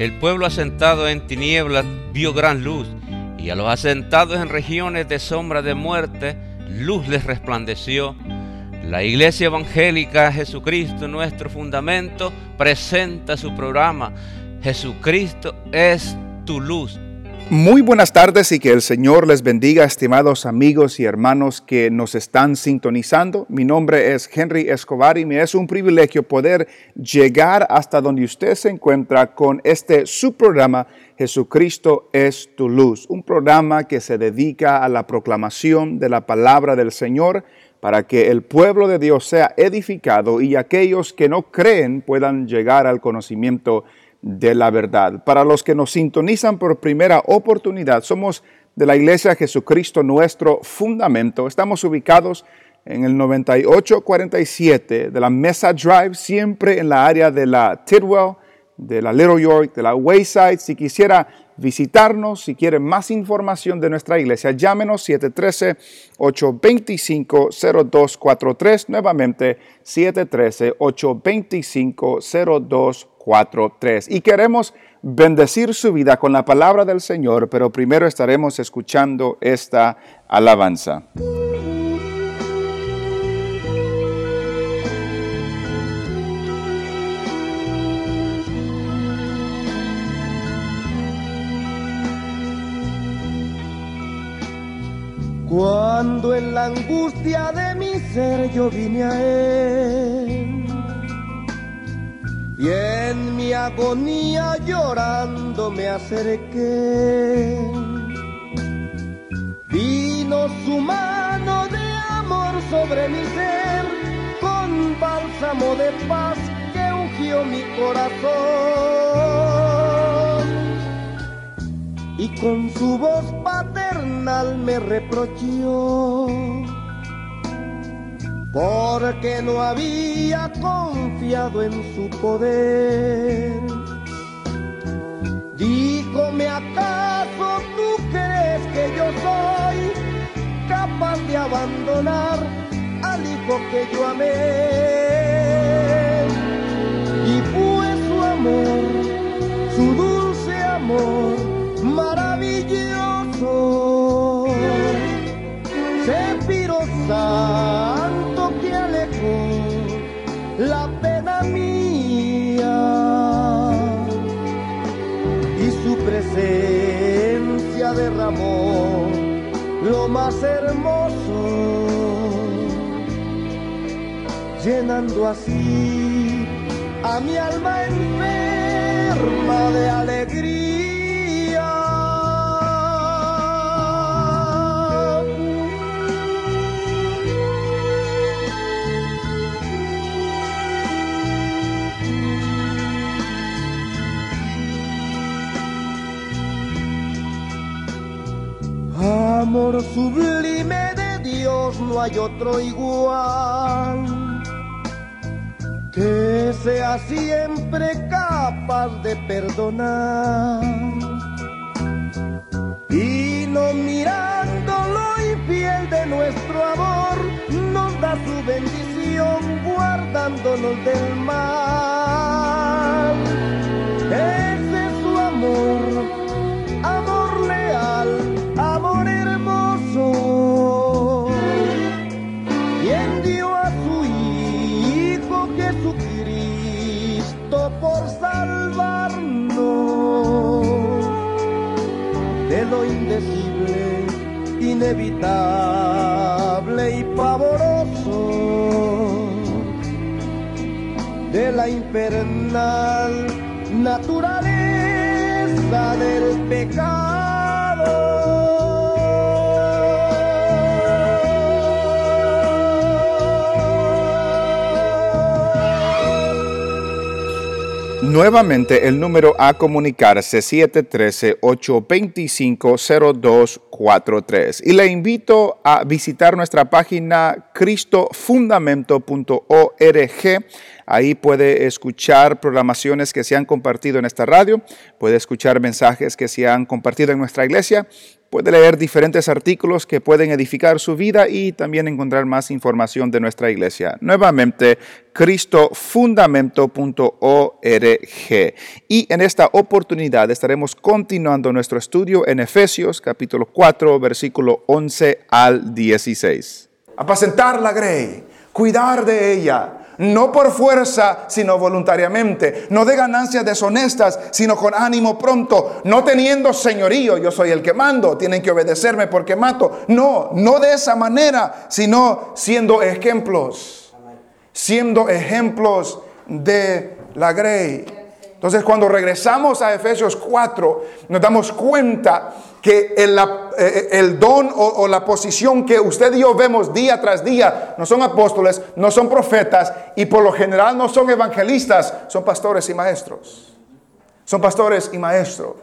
El pueblo asentado en tinieblas vio gran luz, y a los asentados en regiones de sombra de muerte, luz les resplandeció. La Iglesia Evangélica Jesucristo, nuestro fundamento, presenta su programa. Jesucristo es tu luz. Muy buenas tardes y que el Señor les bendiga, estimados amigos y hermanos que nos están sintonizando. Mi nombre es Henry Escobar y me es un privilegio poder llegar hasta donde usted se encuentra con este su programa Jesucristo es tu luz, un programa que se dedica a la proclamación de la palabra del Señor para que el pueblo de Dios sea edificado y aquellos que no creen puedan llegar al conocimiento de la verdad. Para los que nos sintonizan por primera oportunidad, somos de la Iglesia Jesucristo nuestro fundamento. Estamos ubicados en el 9847 de la Mesa Drive, siempre en la área de la Tidwell, de la Little York, de la Wayside. Si quisiera visitarnos, si quiere más información de nuestra iglesia, llámenos 713-825-0243, nuevamente 713-825-0243. Y queremos bendecir su vida con la palabra del Señor, pero primero estaremos escuchando esta alabanza. Cuando en la angustia de mi ser yo vine a Él y en mi agonía llorando me acerqué. Vino su mano de amor sobre mi ser, con bálsamo de paz que ungió mi corazón. Y con su voz paternal me reprochó porque no había confiado en su poder. Díjome acaso tú crees que yo soy capaz de abandonar al hijo que yo amé. Y fue su amor, su dulce amor, maravilloso. La más hermoso, llenando así a mi alma enferma de alegría. Amor sublime de Dios no hay otro igual que sea siempre capaz de perdonar y no mirando lo infiel de nuestro amor nos da su bendición guardándonos del mal. Inevitable y pavoroso, de la infernal Nuevamente el número a comunicarse 713-825-0243. Y le invito a visitar nuestra página cristofundamento.org. Ahí puede escuchar programaciones que se han compartido en esta radio, puede escuchar mensajes que se han compartido en nuestra iglesia puede leer diferentes artículos que pueden edificar su vida y también encontrar más información de nuestra iglesia. Nuevamente, cristofundamento.org. Y en esta oportunidad estaremos continuando nuestro estudio en Efesios capítulo 4, versículo 11 al 16. Apacentar la grey, cuidar de ella no por fuerza, sino voluntariamente, no de ganancias deshonestas, sino con ánimo pronto, no teniendo señorío, yo soy el que mando, tienen que obedecerme porque mato. No, no de esa manera, sino siendo ejemplos, siendo ejemplos de la grey. Entonces cuando regresamos a Efesios 4, nos damos cuenta que el, eh, el don o, la posición que usted y yo vemos día tras día no son apóstoles, no son profetas y por lo general no son evangelistas, son pastores y maestros. Son pastores y maestros.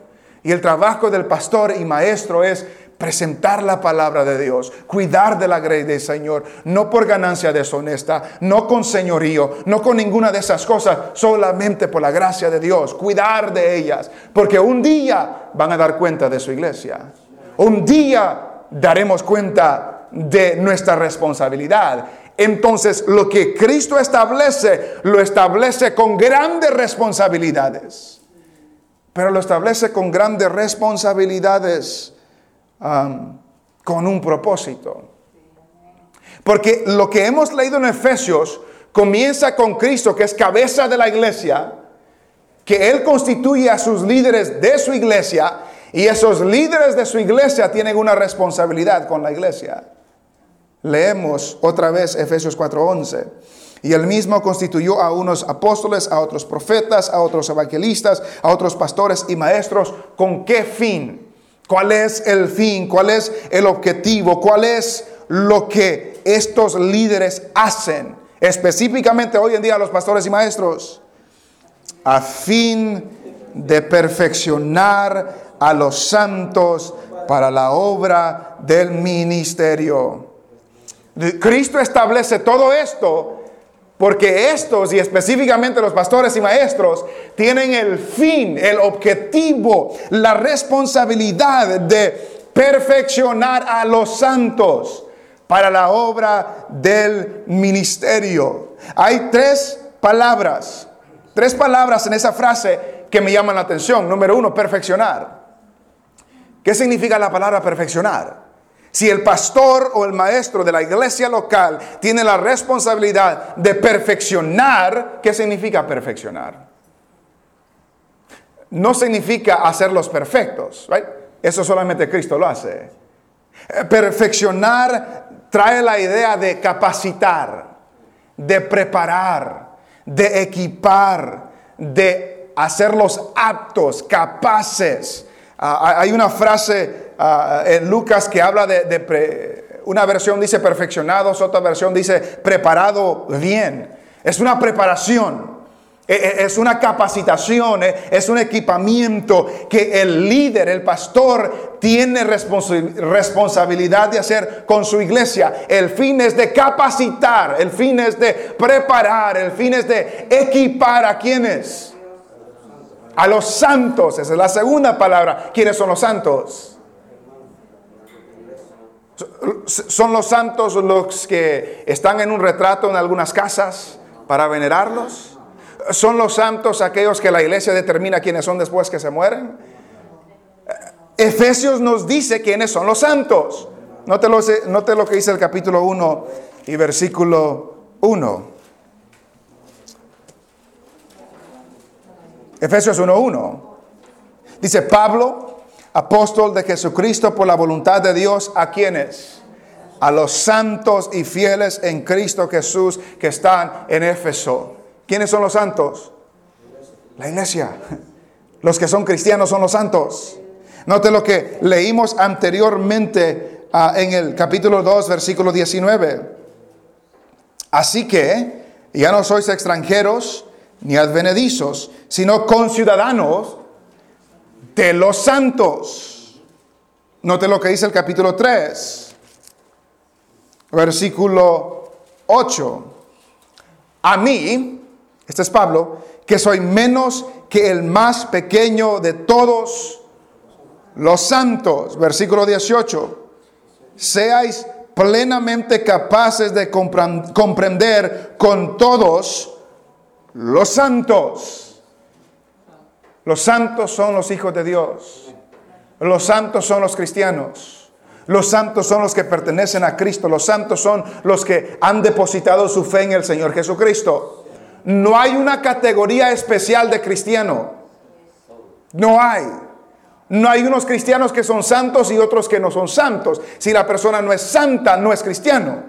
Y el trabajo del pastor y maestro es presentar la palabra de Dios, cuidar de la grey del Señor, no por ganancia deshonesta, no con señorío, no con ninguna de esas cosas, solamente por la gracia de Dios, cuidar de ellas, porque un día van a dar cuenta de su iglesia, un día daremos cuenta de nuestra responsabilidad. Entonces, lo que Cristo establece, lo establece con grandes responsabilidades, pero lo establece con grandes responsabilidades con un propósito. Porque lo que hemos leído en Efesios comienza con Cristo, que es cabeza de la iglesia, que Él constituye a sus líderes de su iglesia, y esos líderes de su iglesia tienen una responsabilidad con la iglesia. Leemos otra vez Efesios 4:11. Y él mismo constituyó a unos apóstoles, a otros profetas, a otros evangelistas, a otros pastores y maestros. ¿Con qué fin? ¿Cuál es el fin? ¿Cuál es el objetivo? ¿Cuál es lo que estos líderes hacen? Específicamente hoy en día los pastores y maestros. A fin de perfeccionar a los santos para la obra del ministerio. Cristo establece todo esto porque estos, y específicamente los pastores y maestros, tienen el fin, el objetivo, la responsabilidad de perfeccionar a los santos para la obra del ministerio. Hay tres palabras, tres palabras en esa frase que me llaman la atención. Número uno, perfeccionar. ¿Qué significa la palabra perfeccionar? Si el pastor o el maestro de la iglesia local tiene la responsabilidad de perfeccionar, ¿qué significa perfeccionar? No significa hacerlos perfectos, Eso solamente Cristo lo hace. Eh, perfeccionar trae la idea de capacitar, de preparar, de equipar, de hacerlos aptos, capaces. Ah, hay una frase Ah, en Lucas que habla de, una versión dice perfeccionados, otra versión dice preparado bien. Es una preparación. E, e, es una capacitación, e, es un equipamiento que el líder, el pastor, tiene responsabilidad de hacer con su iglesia. El fin es de capacitar, el fin es de preparar, el fin es de equipar a quienes. A los santos, esa es la segunda palabra. ¿Quiénes son los santos? ¿Son los santos los que están en un retrato en algunas casas para venerarlos? ¿Son los santos aquellos que la iglesia determina quiénes son después que se mueren? Efesios nos dice quiénes son los santos. Note lo, note lo que dice el capítulo 1 y versículo 1. Efesios 1.1. Dice Pablo, apóstol de Jesucristo por la voluntad de Dios, ¿a quienes? A los santos y fieles en Cristo Jesús que están en Éfeso. ¿Quiénes son los santos? La iglesia. Los que son cristianos son los santos. Note lo que leímos anteriormente ah, en el capítulo 2, versículo 19. Así que ya no sois extranjeros ni advenedizos, sino conciudadanos de los santos. Note lo que dice el capítulo 3, versículo 8. A mí, este es Pablo, que soy menos que el más pequeño de todos los santos, versículo 18, seáis plenamente capaces de comprender con todos los santos. Los santos son los hijos de Dios. Los santos son los cristianos. Los santos son los que pertenecen a Cristo. Los santos son los que han depositado su fe en el Señor Jesucristo. No hay una categoría especial de cristiano. No hay. No hay unos cristianos que son santos y otros que no son santos. Si la persona no es santa, no es cristiano.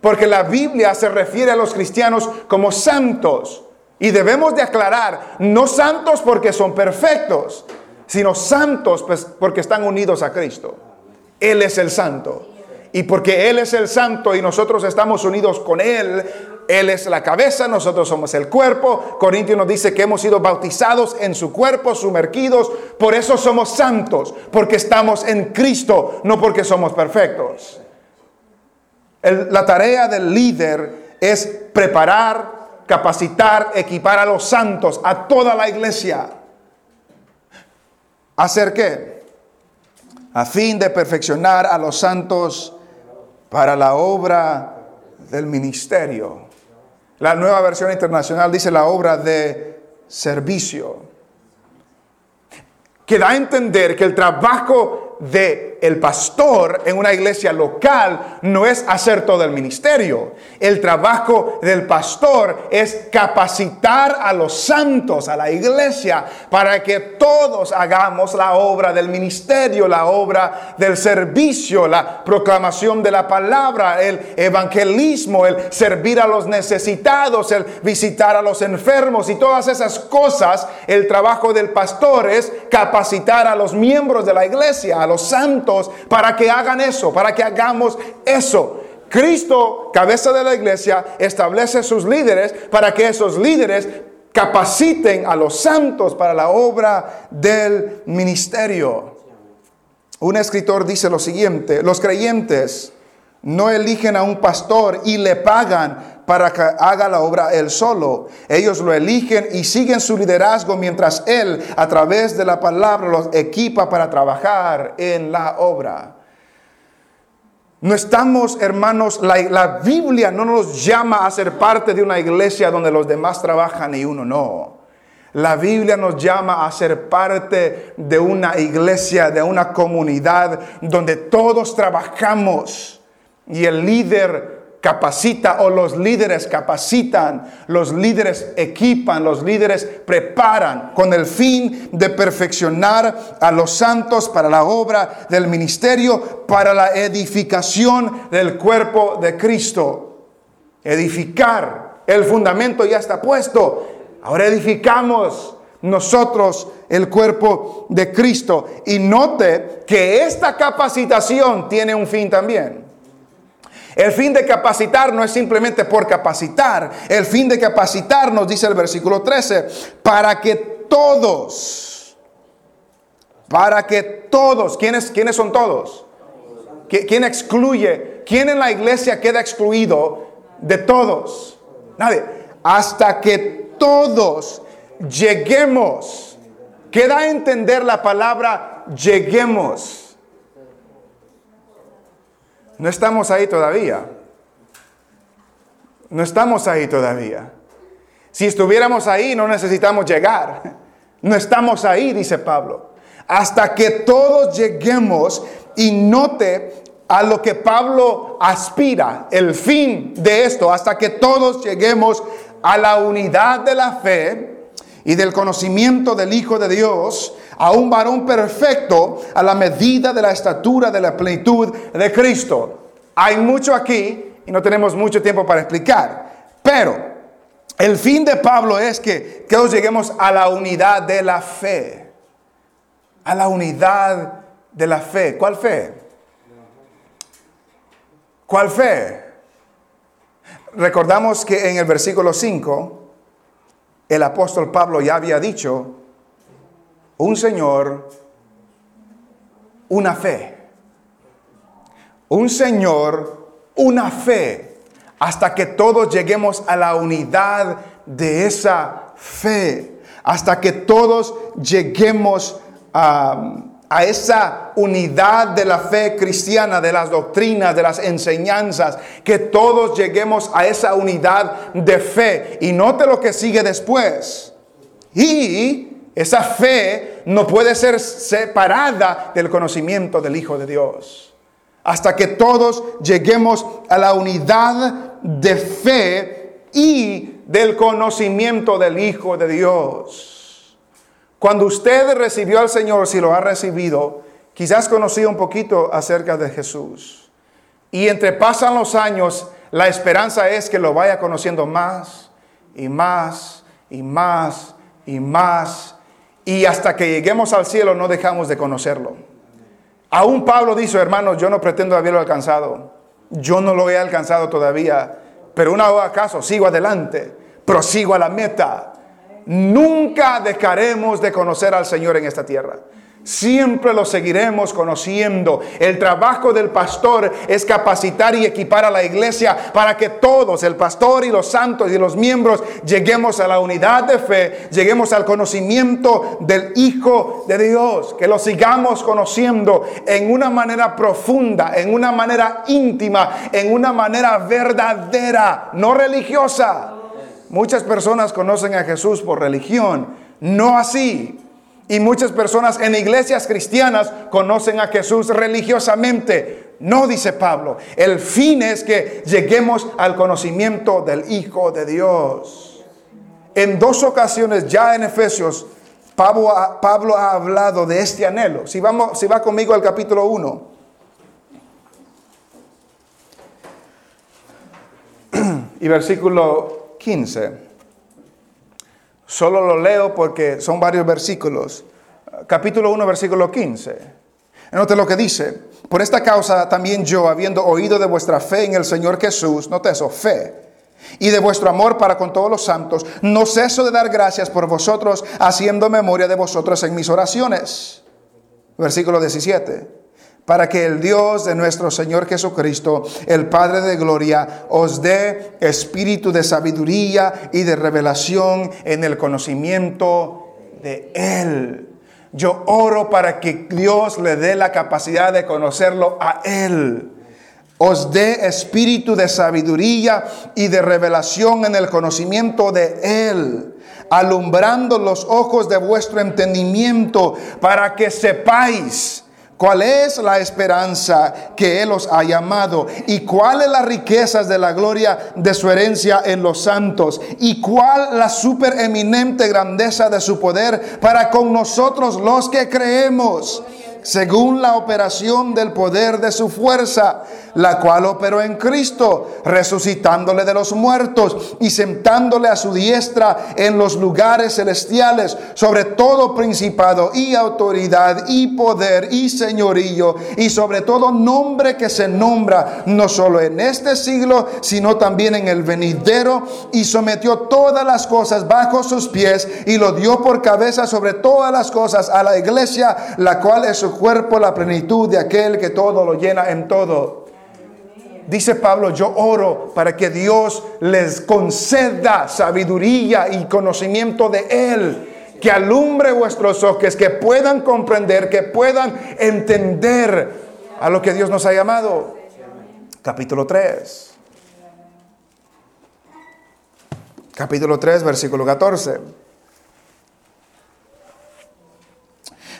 Porque la Biblia se refiere a los cristianos como santos. Y debemos de aclarar, no santos porque son perfectos, sino santos pues, porque están unidos a Cristo. Él es el santo. Y porque Él es el santo y nosotros estamos unidos con Él, Él es la cabeza, nosotros somos el cuerpo. Corintios nos dice que hemos sido bautizados en su cuerpo, sumergidos. Por eso somos santos, porque estamos en Cristo, no porque somos perfectos. La tarea del líder es preparar, capacitar, equipar a los santos, a toda la iglesia. ¿Hacer qué? A fin de perfeccionar a los santos para la obra del ministerio. La nueva versión internacional dice la obra de servicio. Que da a entender que el trabajo de el pastor en una iglesia local no es hacer todo el ministerio. El trabajo del pastor es capacitar a los santos, a la iglesia, para que todos hagamos la obra del ministerio, la obra del servicio, la proclamación de la palabra, el evangelismo, el servir a los necesitados, el visitar a los enfermos y todas esas cosas. El trabajo del pastor es capacitar a los miembros de la iglesia, los santos, para que hagan eso, para que hagamos eso. Cristo, cabeza de la iglesia, establece sus líderes para que esos líderes capaciten a los santos para la obra del ministerio. Un escritor dice lo siguiente, los creyentes no eligen a un pastor y le pagan para que haga la obra él solo. Ellos lo eligen y siguen su liderazgo mientras él a través de la palabra los equipa para trabajar en la obra. No estamos, hermanos, la, la Biblia no nos llama a ser parte de una iglesia donde los demás trabajan y uno no. La Biblia nos llama a ser parte de una iglesia, de una comunidad donde todos trabajamos y el líder capacita o los líderes capacitan, los líderes equipan, los líderes preparan con el fin de perfeccionar a los santos para la obra del ministerio, para la edificación del cuerpo de Cristo. Edificar, el fundamento ya está puesto. Ahora edificamos nosotros el cuerpo de Cristo. Y note que esta capacitación tiene un fin también. El fin de capacitar no es simplemente por capacitar. El fin de capacitar, nos dice el versículo 13, para que todos, para que todos, ¿quiénes, quiénes son todos? ¿Qui- ¿Quién excluye? ¿Quién en la iglesia queda excluido de todos? Nadie. Hasta que todos lleguemos. Queda a entender la palabra lleguemos. No estamos ahí todavía. No estamos ahí todavía. Si estuviéramos ahí, no necesitamos llegar. No estamos ahí, dice Pablo. Hasta que todos lleguemos y note a lo que Pablo aspira, el fin de esto, hasta que todos lleguemos a la unidad de la fe y del conocimiento del Hijo de Dios, a un varón perfecto a la medida de la estatura de la plenitud de Cristo. Hay mucho aquí y no tenemos mucho tiempo para explicar, pero el fin de Pablo es que, que lleguemos a la unidad de la fe, a la unidad de la fe. ¿Cuál fe? ¿Cuál fe? Recordamos que en el versículo 5, el apóstol Pablo ya había dicho, un Señor, una fe. Un Señor, una fe. Hasta que todos lleguemos a la unidad de esa fe. Hasta que todos lleguemos a, a esa unidad de la fe cristiana, de las doctrinas, de las enseñanzas, que todos lleguemos a esa unidad de fe. Y note lo que sigue después. Y esa fe no puede ser separada del conocimiento del Hijo de Dios. Hasta que todos lleguemos a la unidad de fe y del conocimiento del Hijo de Dios. Cuando usted recibió al Señor, si lo ha recibido, quizás conocía un poquito acerca de Jesús. Y entre pasan los años, la esperanza es que lo vaya conociendo más y más y más y más. Y hasta que lleguemos al cielo no dejamos de conocerlo. Aún Pablo dice, hermanos, yo no pretendo haberlo alcanzado. Yo no lo he alcanzado todavía. Pero una vez acaso sigo adelante, prosigo a la meta Nunca dejaremos de conocer al Señor en esta tierra. Siempre lo seguiremos conociendo. El trabajo del pastor es capacitar y equipar a la iglesia para que todos, el pastor y los santos y los miembros, lleguemos a la unidad de fe, lleguemos al conocimiento del Hijo de Dios, que lo sigamos conociendo en una manera profunda, en una manera íntima, en una manera verdadera, no religiosa. Muchas personas conocen a Jesús por religión, no así. Y muchas personas en iglesias cristianas conocen a Jesús religiosamente. No, dice Pablo. El fin es que lleguemos al conocimiento del Hijo de Dios. En dos ocasiones ya en Efesios, Pablo ha, hablado de este anhelo. Si, vamos, si va conmigo al capítulo 1. y versículo 15. Solo lo leo porque son varios versículos. Capítulo 1, versículo 15. Note lo que dice. Por esta causa también yo, habiendo oído de vuestra fe en el Señor Jesús, note eso, fe, y de vuestro amor para con todos los santos, no ceso de dar gracias por vosotros, haciendo memoria de vosotros en mis oraciones. Versículo 17 para que el Dios de nuestro Señor Jesucristo, el Padre de Gloria, os dé espíritu de sabiduría y de revelación en el conocimiento de Él. Yo oro para que Dios le dé la capacidad de conocerlo a Él. Os dé espíritu de sabiduría y de revelación en el conocimiento de Él alumbrando los ojos de vuestro entendimiento para que sepáis ¿Cuál es la esperanza que Él os ha llamado? ¿Y cuáles las riquezas de la gloria de su herencia en los santos? ¿Y cuál la supereminente grandeza de su poder para con nosotros los que creemos? Según la operación del poder de su fuerza, la cual operó en Cristo, resucitándole de los muertos y sentándole a su diestra en los lugares celestiales, sobre todo principado y autoridad y poder y señorío, y sobre todo nombre que se nombra, no solo en este siglo, sino también en el venidero, y sometió todas las cosas bajo sus pies y lo dio por cabeza sobre todas las cosas a la iglesia, la cual es su cuerpo la plenitud de aquel que todo lo llena en todo. Dice Pablo, yo oro para que Dios les conceda sabiduría y conocimiento de Él, que alumbre vuestros ojos, que puedan comprender, que puedan entender a lo que Dios nos ha llamado. Capítulo 3. Capítulo 3, versículo 14.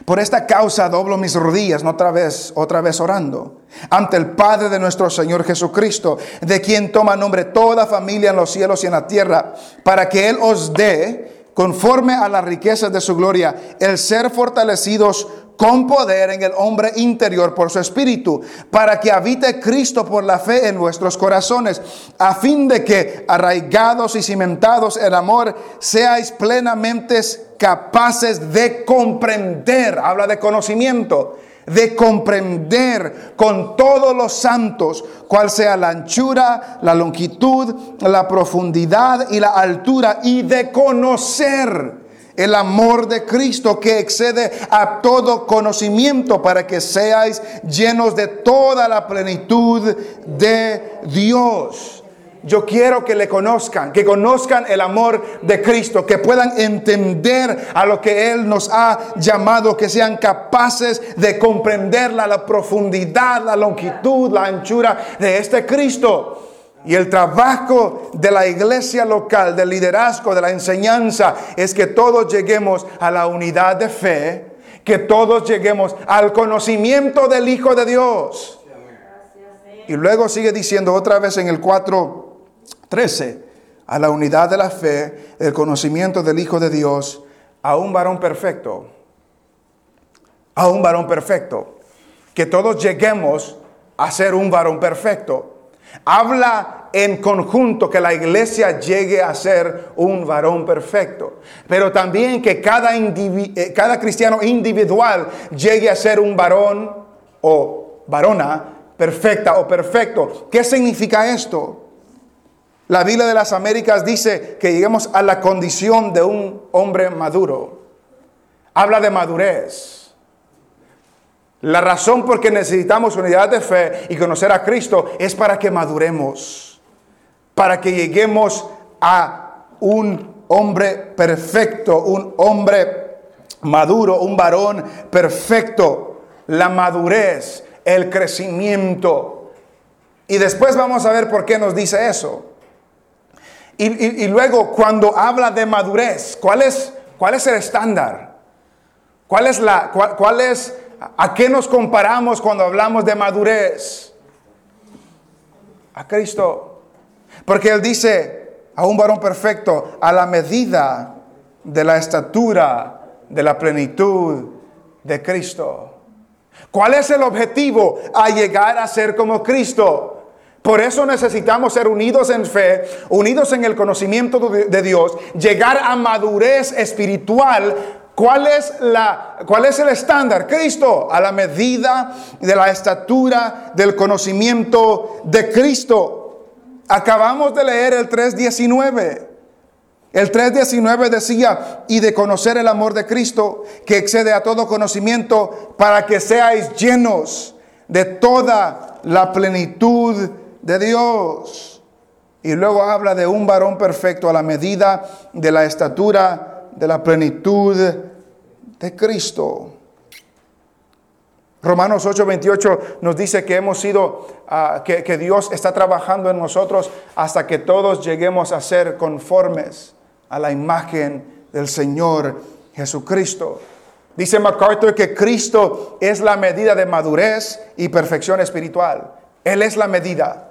Por esta causa doblo mis rodillas, otra vez, otra vez orando, ante el Padre de nuestro Señor Jesucristo, de quien toma nombre toda familia en los cielos y en la tierra, para que Él os dé, conforme a las riquezas de su gloria, el ser fortalecidos con poder en el hombre interior por su espíritu, para que habite Cristo por la fe en vuestros corazones, a fin de que, arraigados y cimentados en amor, seáis plenamente capaces de comprender, habla de conocimiento, de comprender con todos los santos cuál sea la anchura, la longitud, la profundidad y la altura, y de conocer el amor de Cristo que excede a todo conocimiento para que seáis llenos de toda la plenitud de Dios. Yo quiero que le conozcan, que conozcan el amor de Cristo, que puedan entender a lo que Él nos ha llamado, que sean capaces de comprenderla, la profundidad, la longitud, la anchura de este Cristo. Y el trabajo de la iglesia local, del liderazgo, de la enseñanza, es que todos lleguemos a la unidad de fe, que todos lleguemos al conocimiento del Hijo de Dios. Y luego sigue diciendo otra vez en el 4.13, a la unidad de la fe, el conocimiento del Hijo de Dios, a un varón perfecto, a un varón perfecto, que todos lleguemos a ser un varón perfecto. Habla en conjunto que la iglesia llegue a ser un varón perfecto, pero también que cada, eh, cada cristiano individual llegue a ser un varón o varona perfecta o perfecto. ¿Qué significa esto? La Biblia de las Américas dice que lleguemos a la condición de un hombre maduro. Habla de madurez. La razón por que necesitamos unidad de fe y conocer a Cristo es para que maduremos, para que lleguemos a un hombre perfecto, un hombre maduro, un varón perfecto, la madurez, el crecimiento. Y después vamos a ver por qué nos dice eso. Y, luego cuando habla de madurez, ¿cuál es, cuál es el estándar? ¿Cuál es la, cuál es ¿A qué nos comparamos cuando hablamos de madurez? A Cristo. Porque Él dice a un varón perfecto, a la medida de la estatura, de la plenitud de Cristo. ¿Cuál es el objetivo? A llegar a ser como Cristo. Por eso necesitamos ser unidos en fe, unidos en el conocimiento de Dios, llegar a madurez espiritual ¿Cuál es, la, ¿Cuál es el estándar? Cristo, a la medida de la estatura del conocimiento de Cristo. Acabamos de leer el 3.19. El 3.19 decía, y de conocer el amor de Cristo, que excede a todo conocimiento, para que seáis llenos de toda la plenitud de Dios. Y luego habla de un varón perfecto a la medida de la estatura de la plenitud de Cristo. Romanos 8:28 nos dice que hemos sido, ah, que, que Dios está trabajando en nosotros hasta que todos lleguemos a ser conformes a la imagen del Señor Jesucristo. Dice MacArthur que Cristo es la medida de madurez y perfección espiritual. Él es la medida.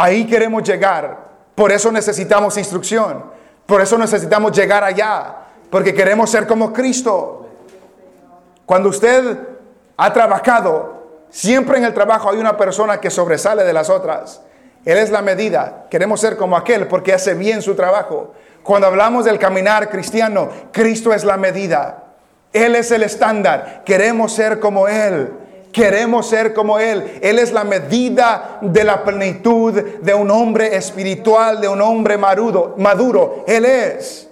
Ahí queremos llegar. Por eso necesitamos instrucción. Por eso necesitamos llegar allá porque queremos ser como Cristo. Cuando usted ha trabajado, siempre en el trabajo hay una persona que sobresale de las otras. Él es la medida. Queremos ser como aquel porque hace bien su trabajo. Cuando hablamos del caminar cristiano, Cristo es la medida. Él es el estándar. Queremos ser como Él. Queremos ser como Él. Él es la medida de la plenitud de un hombre espiritual, de un hombre maduro. maduro. Él es.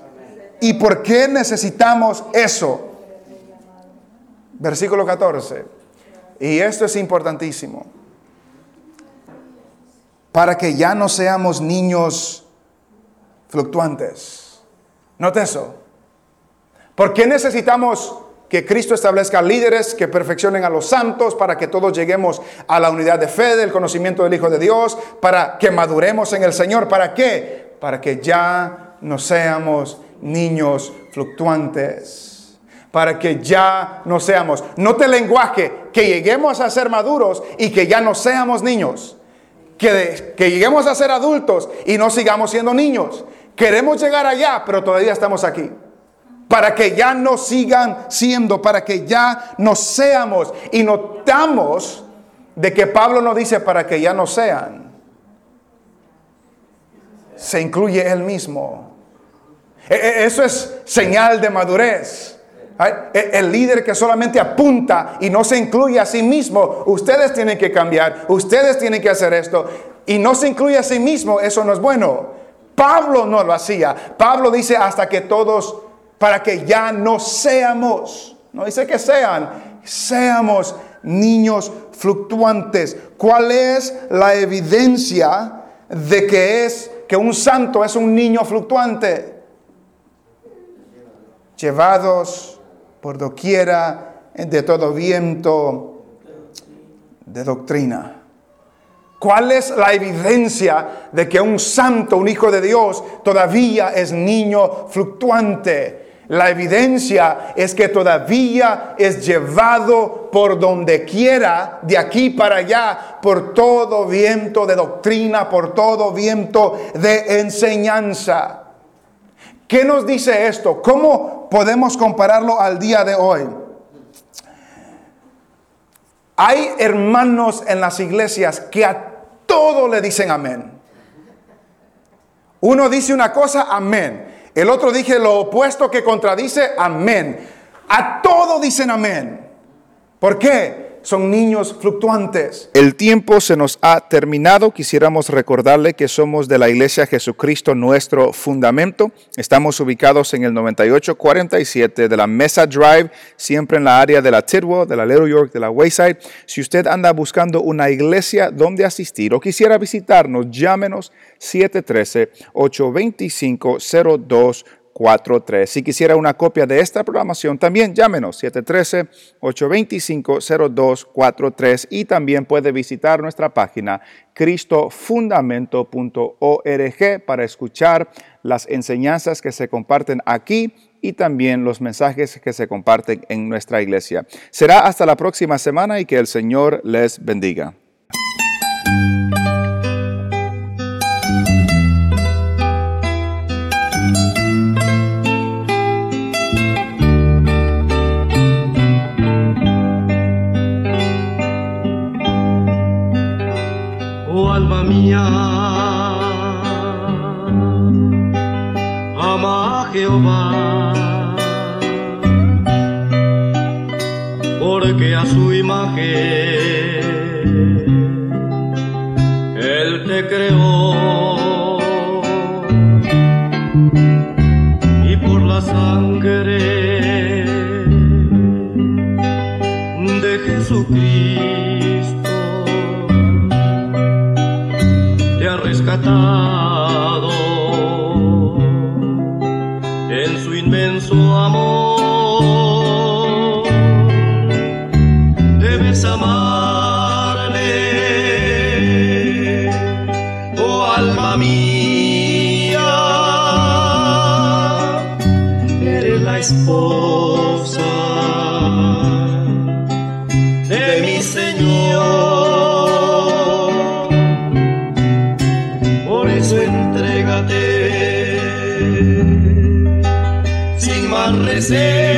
¿Y por qué necesitamos eso? Versículo 14. Y esto es importantísimo. Para que ya no seamos niños fluctuantes. Note eso. ¿Por qué necesitamos que Cristo establezca líderes que perfeccionen a los santos para que todos lleguemos a la unidad de fe, del conocimiento del Hijo de Dios, para que maduremos en el Señor? ¿Para qué? Para que ya no seamos niños fluctuantes, para que ya no seamos, no te lenguaje, que lleguemos a ser maduros y que ya no seamos niños, que lleguemos a ser adultos y no sigamos siendo niños. Queremos llegar allá, pero todavía estamos aquí. Para que ya no sigan siendo, para que ya no seamos. Y notamos de que Pablo no dice para que ya no sean. Se incluye él mismo. E, e, eso es señal de madurez. E, el líder que solamente apunta y no se incluye a sí mismo, ustedes tienen que cambiar, ustedes tienen que hacer esto, y no se incluye a sí mismo, eso no es bueno. Pablo no lo hacía. Pablo dice hasta que todos, para que ya no seamos, no dice que sean, seamos niños fluctuantes. ¿Cuál es la evidencia de que es que un santo es un niño fluctuante, llevados por doquiera de todo viento de doctrina. ¿Cuál es la evidencia de que un santo, un hijo de Dios, todavía es niño fluctuante? La evidencia es que todavía es llevado por donde quiera, de aquí para allá, por todo viento de doctrina, por todo viento de enseñanza. ¿Qué nos dice esto? ¿Cómo podemos compararlo al día de hoy? Hay hermanos en las iglesias que a todo le dicen amén. Uno dice una cosa, amén. El otro dice lo opuesto que contradice, amén. A todo dicen amén. ¿Por qué? Son niños fluctuantes. El tiempo se nos ha terminado. Quisiéramos recordarle que somos de la Iglesia Jesucristo, nuestro fundamento. Estamos ubicados en el 9847 de la Mesa Drive, siempre en la área de la Tidwell, de la Little York, de la Wayside. Si usted anda buscando una iglesia donde asistir o quisiera visitarnos, llámenos 713 825 02 si quisiera una copia de esta programación, también llámenos 713-825-0243 y también puede visitar nuestra página cristofundamento.org para escuchar las enseñanzas que se comparten aquí y también los mensajes que se comparten en nuestra iglesia. Será hasta la próxima semana y que el Señor les bendiga. Mía. Ama a Jehová, porque a su imagen Él te creó. Y por la sangre cantar. His it.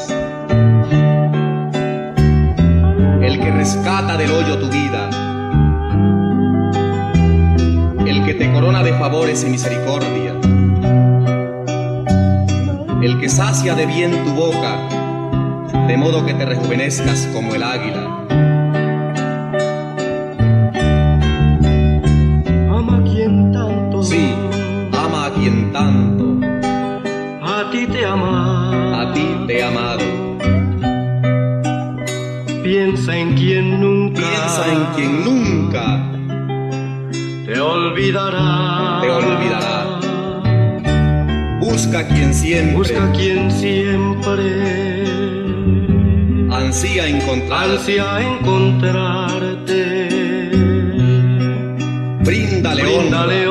rescata del hoyo tu vida. El que te corona de favores y misericordia. El que sacia de bien tu boca, de modo que te rejuvenezcas como el águila. Piensa en quien nunca, piensa en quien nunca. Te olvidará, te olvidará. Busca quien siempre. Busca quien siempre. Ansía encontrar. ansia encontrarte. Bríndale Bríndale